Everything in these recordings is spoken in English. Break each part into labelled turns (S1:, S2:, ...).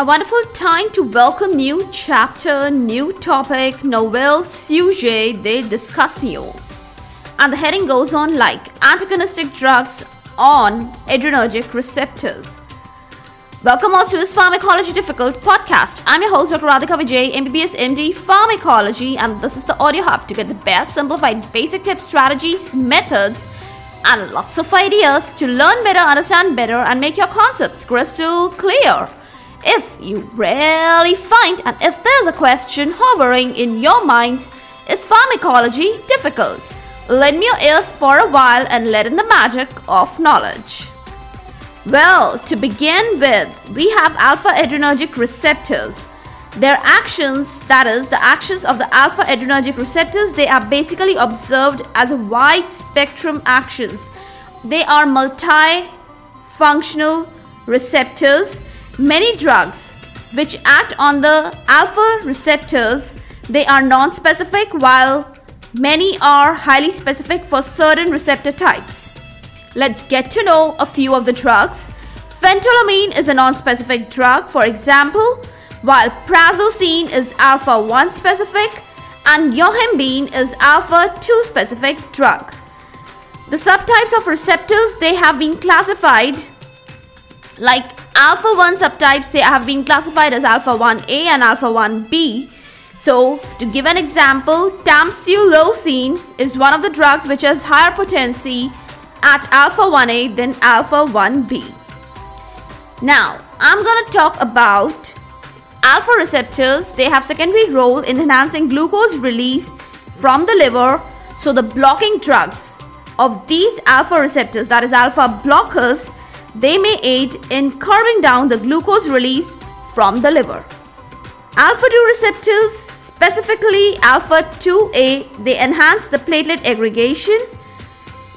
S1: A wonderful time to welcome new chapter, new topic, novel sujet de discussion. And the heading goes on like antagonistic drugs on adrenergic receptors. Welcome all to this Pharmacology Difficult podcast. I'm your host, Dr. Radhika Vijay, MBBS MD Pharmacology, and this is the audio hub to get the best simplified basic tips, strategies, methods, and lots of ideas to learn better, understand better, and make your concepts crystal clear. If you really find and if there's a question hovering in your minds, is pharmacology difficult? Lend me your ears for a while and let in the magic of knowledge. Well, to begin with, we have alpha adrenergic receptors. Their actions, that is, the actions of the alpha adrenergic receptors, they are basically observed as a wide spectrum actions. They are multi-functional receptors. Many drugs which act on the alpha receptors, they are non-specific while many are highly specific for certain receptor types. Let's get to know a few of the drugs. Phentolamine is a non-specific drug, for example, while prazosin is alpha 1 specific and yohimbine is alpha 2 specific drug. The subtypes of receptors they have been classified like alpha 1 subtypes they have been classified as alpha 1a and alpha 1b. So, to give an example, tamsulosin is one of the drugs which has higher potency at alpha 1a than alpha 1b. Now, I'm going to talk about alpha receptors. They have secondary role in enhancing glucose release from the liver. So the blocking drugs of these alpha receptors, that is alpha blockers, they may aid in curbing down the glucose release from the liver. Alpha 2 receptors, specifically alpha 2A, they enhance the platelet aggregation.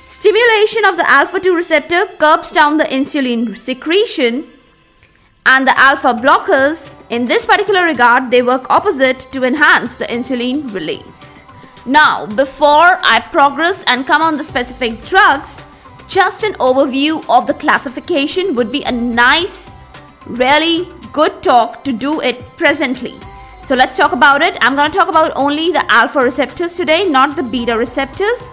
S1: Stimulation of the alpha 2 receptor curbs down the insulin secretion and the alpha blockers, in this particular regard, they work opposite to enhance the insulin release. Now, before I progress and come on the specific drugs, just an overview of the classification would be a nice, really good talk to do it presently. So let's talk about it. I'm going to talk about only the alpha receptors today, not the beta receptors.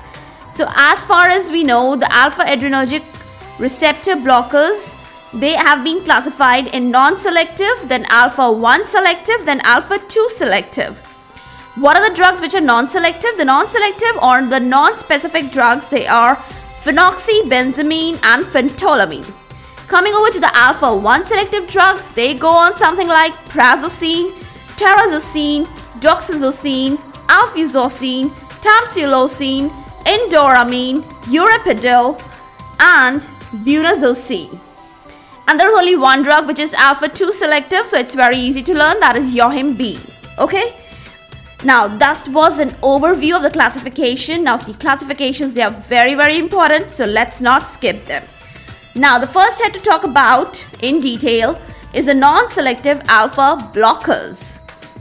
S1: So, as far as we know, the alpha adrenergic receptor blockers they have been classified in non-selective, then alpha 1 selective, then alpha 2 selective. What are the drugs which are non-selective? The non-selective or the non-specific drugs they are phenoxybenzamine and phentolamine. Coming over to the alpha 1 selective drugs, they go on something like prazosin, terazosin, doxazosin, alfuzosin, tamsulosin, indoramin, urapidil, and bunazosin. And there's only one drug which is alpha 2 selective, so it's very easy to learn that is Yohimbine. Okay? Now that was an overview of the classification. Now see classifications they are very very important, so let's not skip them. Now the first head to talk about in detail is the non-selective alpha blockers.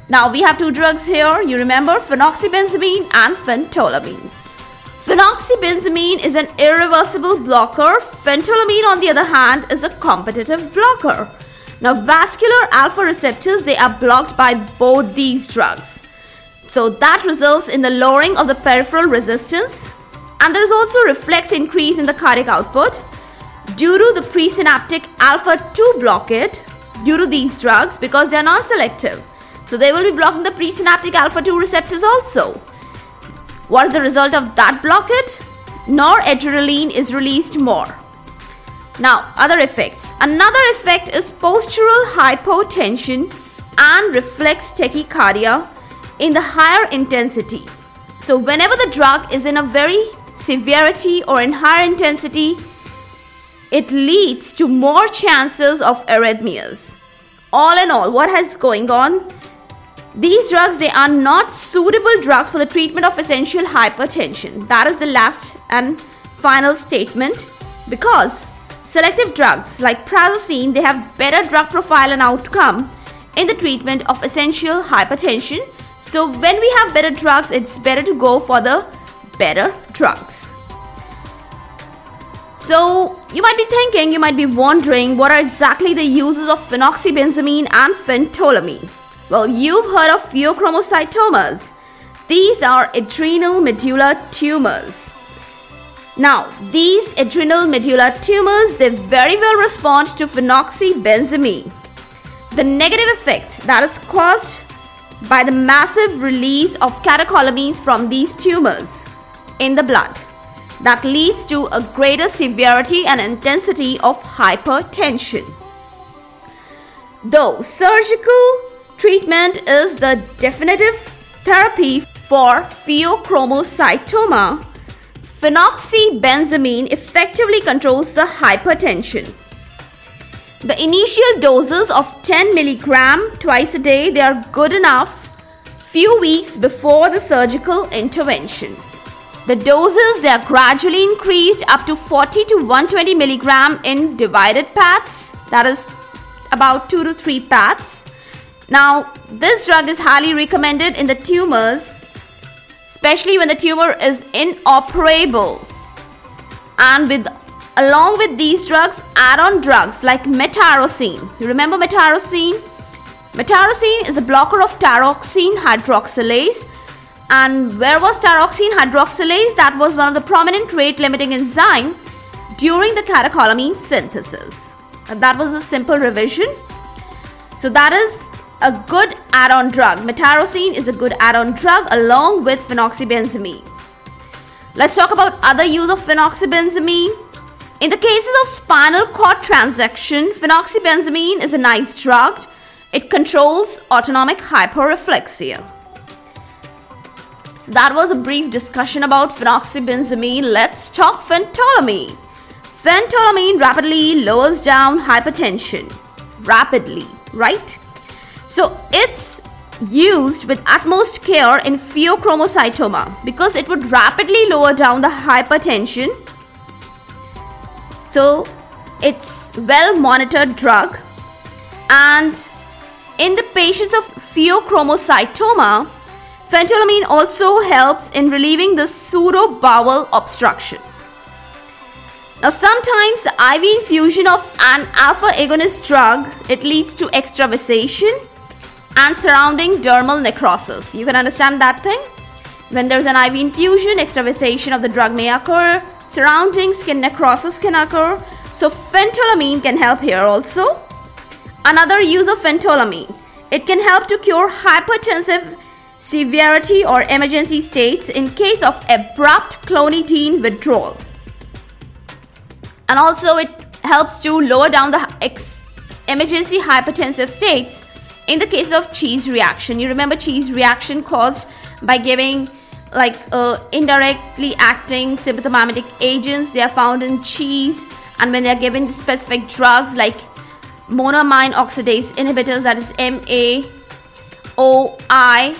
S1: Now we have two drugs here, you remember phenoxybenzamine and phentolamine. Phenoxybenzamine is an irreversible blocker. Phentolamine, on the other hand, is a competitive blocker. Now, vascular alpha receptors they are blocked by both these drugs. So that results in the lowering of the peripheral resistance, and there is also reflex increase in the cardiac output due to the presynaptic alpha 2 blockade due to these drugs because they are non-selective. So they will be blocking the presynaptic alpha 2 receptors also. What is the result of that blockade? Noradrenaline is released more. Now, other effects. Another effect is postural hypotension and reflex tachycardia in the higher intensity. So, whenever the drug is in a very severity or in higher intensity, it leads to more chances of arrhythmias. All in all, what is going on? These drugs they are not suitable drugs for the treatment of essential hypertension. That is the last and final statement because selective drugs like prazosin they have better drug profile and outcome in the treatment of essential hypertension. So when we have better drugs it's better to go for the better drugs. So, you might be thinking, you might be wondering what are exactly the uses of phenoxybenzamine and phentolamine. Well, you've heard of pheochromocytomas. These are adrenal medulla tumors. Now, these adrenal medulla tumors, they very well respond to phenoxybenzamine. The negative effect that is caused by the massive release of catecholamines from these tumors in the blood that leads to a greater severity and intensity of hypertension. Though surgical treatment is the definitive therapy for pheochromocytoma, phenoxybenzamine effectively controls the hypertension. The initial doses of 10 milligram twice a day they are good enough few weeks before the surgical intervention. The doses they are gradually increased up to 40 to 120 milligram in divided paths that is about 2 to 3 paths. Now this drug is highly recommended in the tumors especially when the tumor is inoperable and with Along with these drugs, add-on drugs like metyrosine. You remember metyrosine? Metyrosine is a blocker of tyrosine hydroxylase. And where was tyrosine hydroxylase? That was one of the prominent rate limiting enzyme during the catecholamine synthesis. And that was a simple revision. So that is a good add-on drug. Metyrosine is a good add-on drug along with phenoxybenzamine. Let's talk about other use of phenoxybenzamine. In the cases of spinal cord transection, phenoxybenzamine is a nice drug. It controls autonomic hyperreflexia. So that was a brief discussion about phenoxybenzamine. Let's talk phentolamine. Phentolamine rapidly lowers down hypertension. Rapidly, right? So it's used with utmost care in pheochromocytoma because it would rapidly lower down the hypertension so it's well monitored drug. And in the patients of pheochromocytoma phentolamine also helps in relieving the pseudo bowel obstruction. Now sometimes the iv infusion of an alpha agonist drug it leads to extravasation and surrounding dermal necrosis. You can understand that thing? When there's an iv infusion extravasation of the drug may occur surrounding skin necrosis can occur. So phentolamine can help here also. Another use of phentolamine. It can help to cure hypertensive severity or emergency states in case of abrupt clonidine withdrawal. And also it helps to lower down the ex- emergency hypertensive states in the case of cheese reaction. You remember cheese reaction caused by giving like uh, indirectly acting sympathomimetic agents. They are found in cheese and when they are given specific drugs like monoamine oxidase inhibitors that is MAOI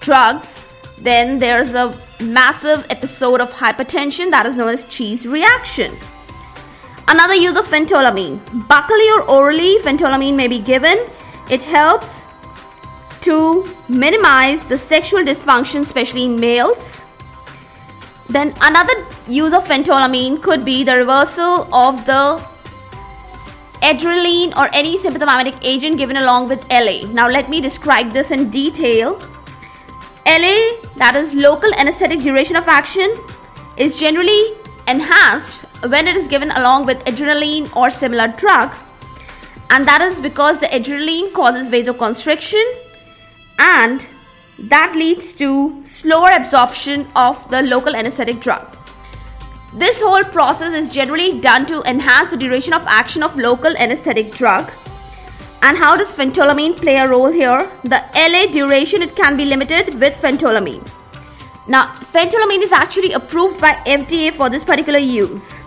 S1: drugs then there's a massive episode of hypertension that is known as cheese reaction. Another use of phentolamine. Buccally or orally phentolamine may be given. It helps to minimize the sexual dysfunction, especially in males. Then, another use of phentolamine could be the reversal of the adrenaline or any sympathomimetic agent given along with LA. Now, let me describe this in detail. LA, that is local anesthetic duration of action, is generally enhanced when it is given along with adrenaline or similar drug, and that is because the adrenaline causes vasoconstriction and that leads to slower absorption of the local anesthetic drug. This whole process is generally done to enhance the duration of action of local anesthetic drug. And how does phentolamine play a role here? The LA duration it can be limited with phentolamine. Now, phentolamine is actually approved by FDA for this particular use.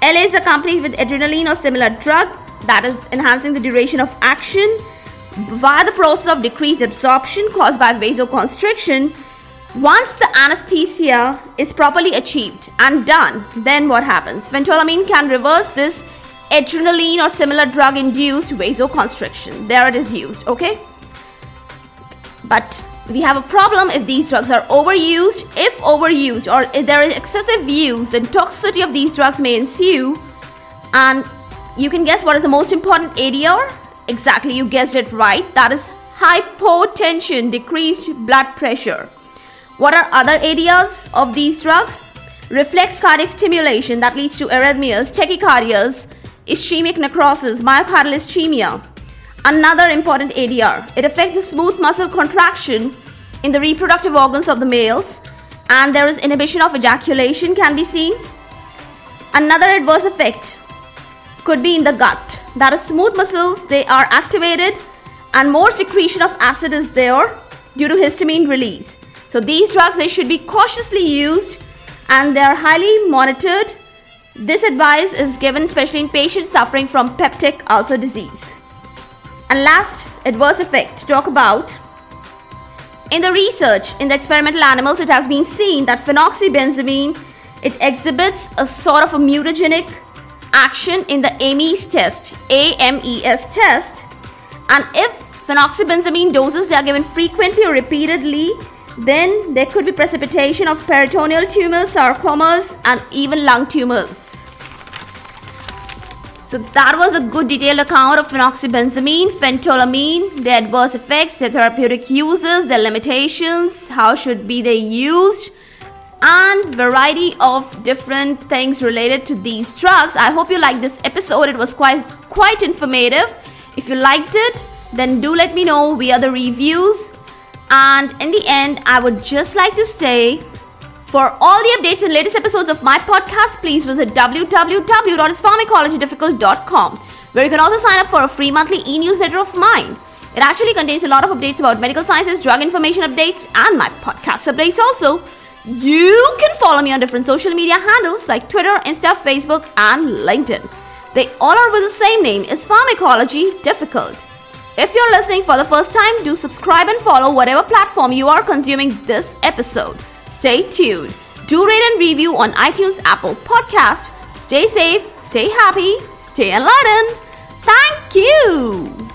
S1: LA is accompanied with adrenaline or similar drug that is enhancing the duration of action via the process of decreased absorption caused by vasoconstriction, once the anesthesia is properly achieved and done, then what happens? Phentolamine can reverse this adrenaline or similar drug induced vasoconstriction. There it is used, okay? But We have a problem if these drugs are overused. If overused or if there is excessive use, then toxicity of these drugs may ensue. And you can guess what is the most important ADR? Exactly, you guessed it right. That is hypotension, decreased blood pressure. What are other ADRs of these drugs? Reflex cardiac stimulation that leads to arrhythmias, tachycardias, ischemic necrosis, myocardial ischemia. Another important ADR. It affects the smooth muscle contraction in the reproductive organs of the males and there is inhibition of ejaculation can be seen. Another adverse effect could be in the gut. That is smooth muscles, they are activated and more secretion of acid is there due to histamine release. So these drugs they should be cautiously used and they are highly monitored. This advice is given especially in patients suffering from peptic ulcer disease. And last adverse effect to talk about. In the research in the experimental animals, it has been seen that phenoxybenzamine it exhibits a sort of a mutagenic action in the AMES test, AMES test. And if phenoxybenzamine doses they are given frequently or repeatedly, then there could be precipitation of peritoneal tumors, sarcomas, and even lung tumors. So that was a good detailed account of phenoxybenzamine, phentolamine, their adverse effects, their therapeutic uses, their limitations, how should be they used, and variety of different things related to these drugs. I hope you liked this episode. It was quite quite informative. If you liked it, then do let me know via the reviews. And in the end, I would just like to say for all the updates and latest episodes of my podcast, please visit www.ispharmacologydifficult.com, where you can also sign up for a free monthly e newsletter of mine. It actually contains a lot of updates about medical sciences, drug information updates, and my podcast updates also. You can follow me on different social media handles like Twitter, Insta, Facebook, and LinkedIn. They all are with the same name, is Pharmacology Difficult. If you're listening for the first time, do subscribe and follow whatever platform you are consuming this episode. Stay tuned. Do rate and review on iTunes, Apple Podcast. Stay safe, stay happy, stay enlightened. Thank you.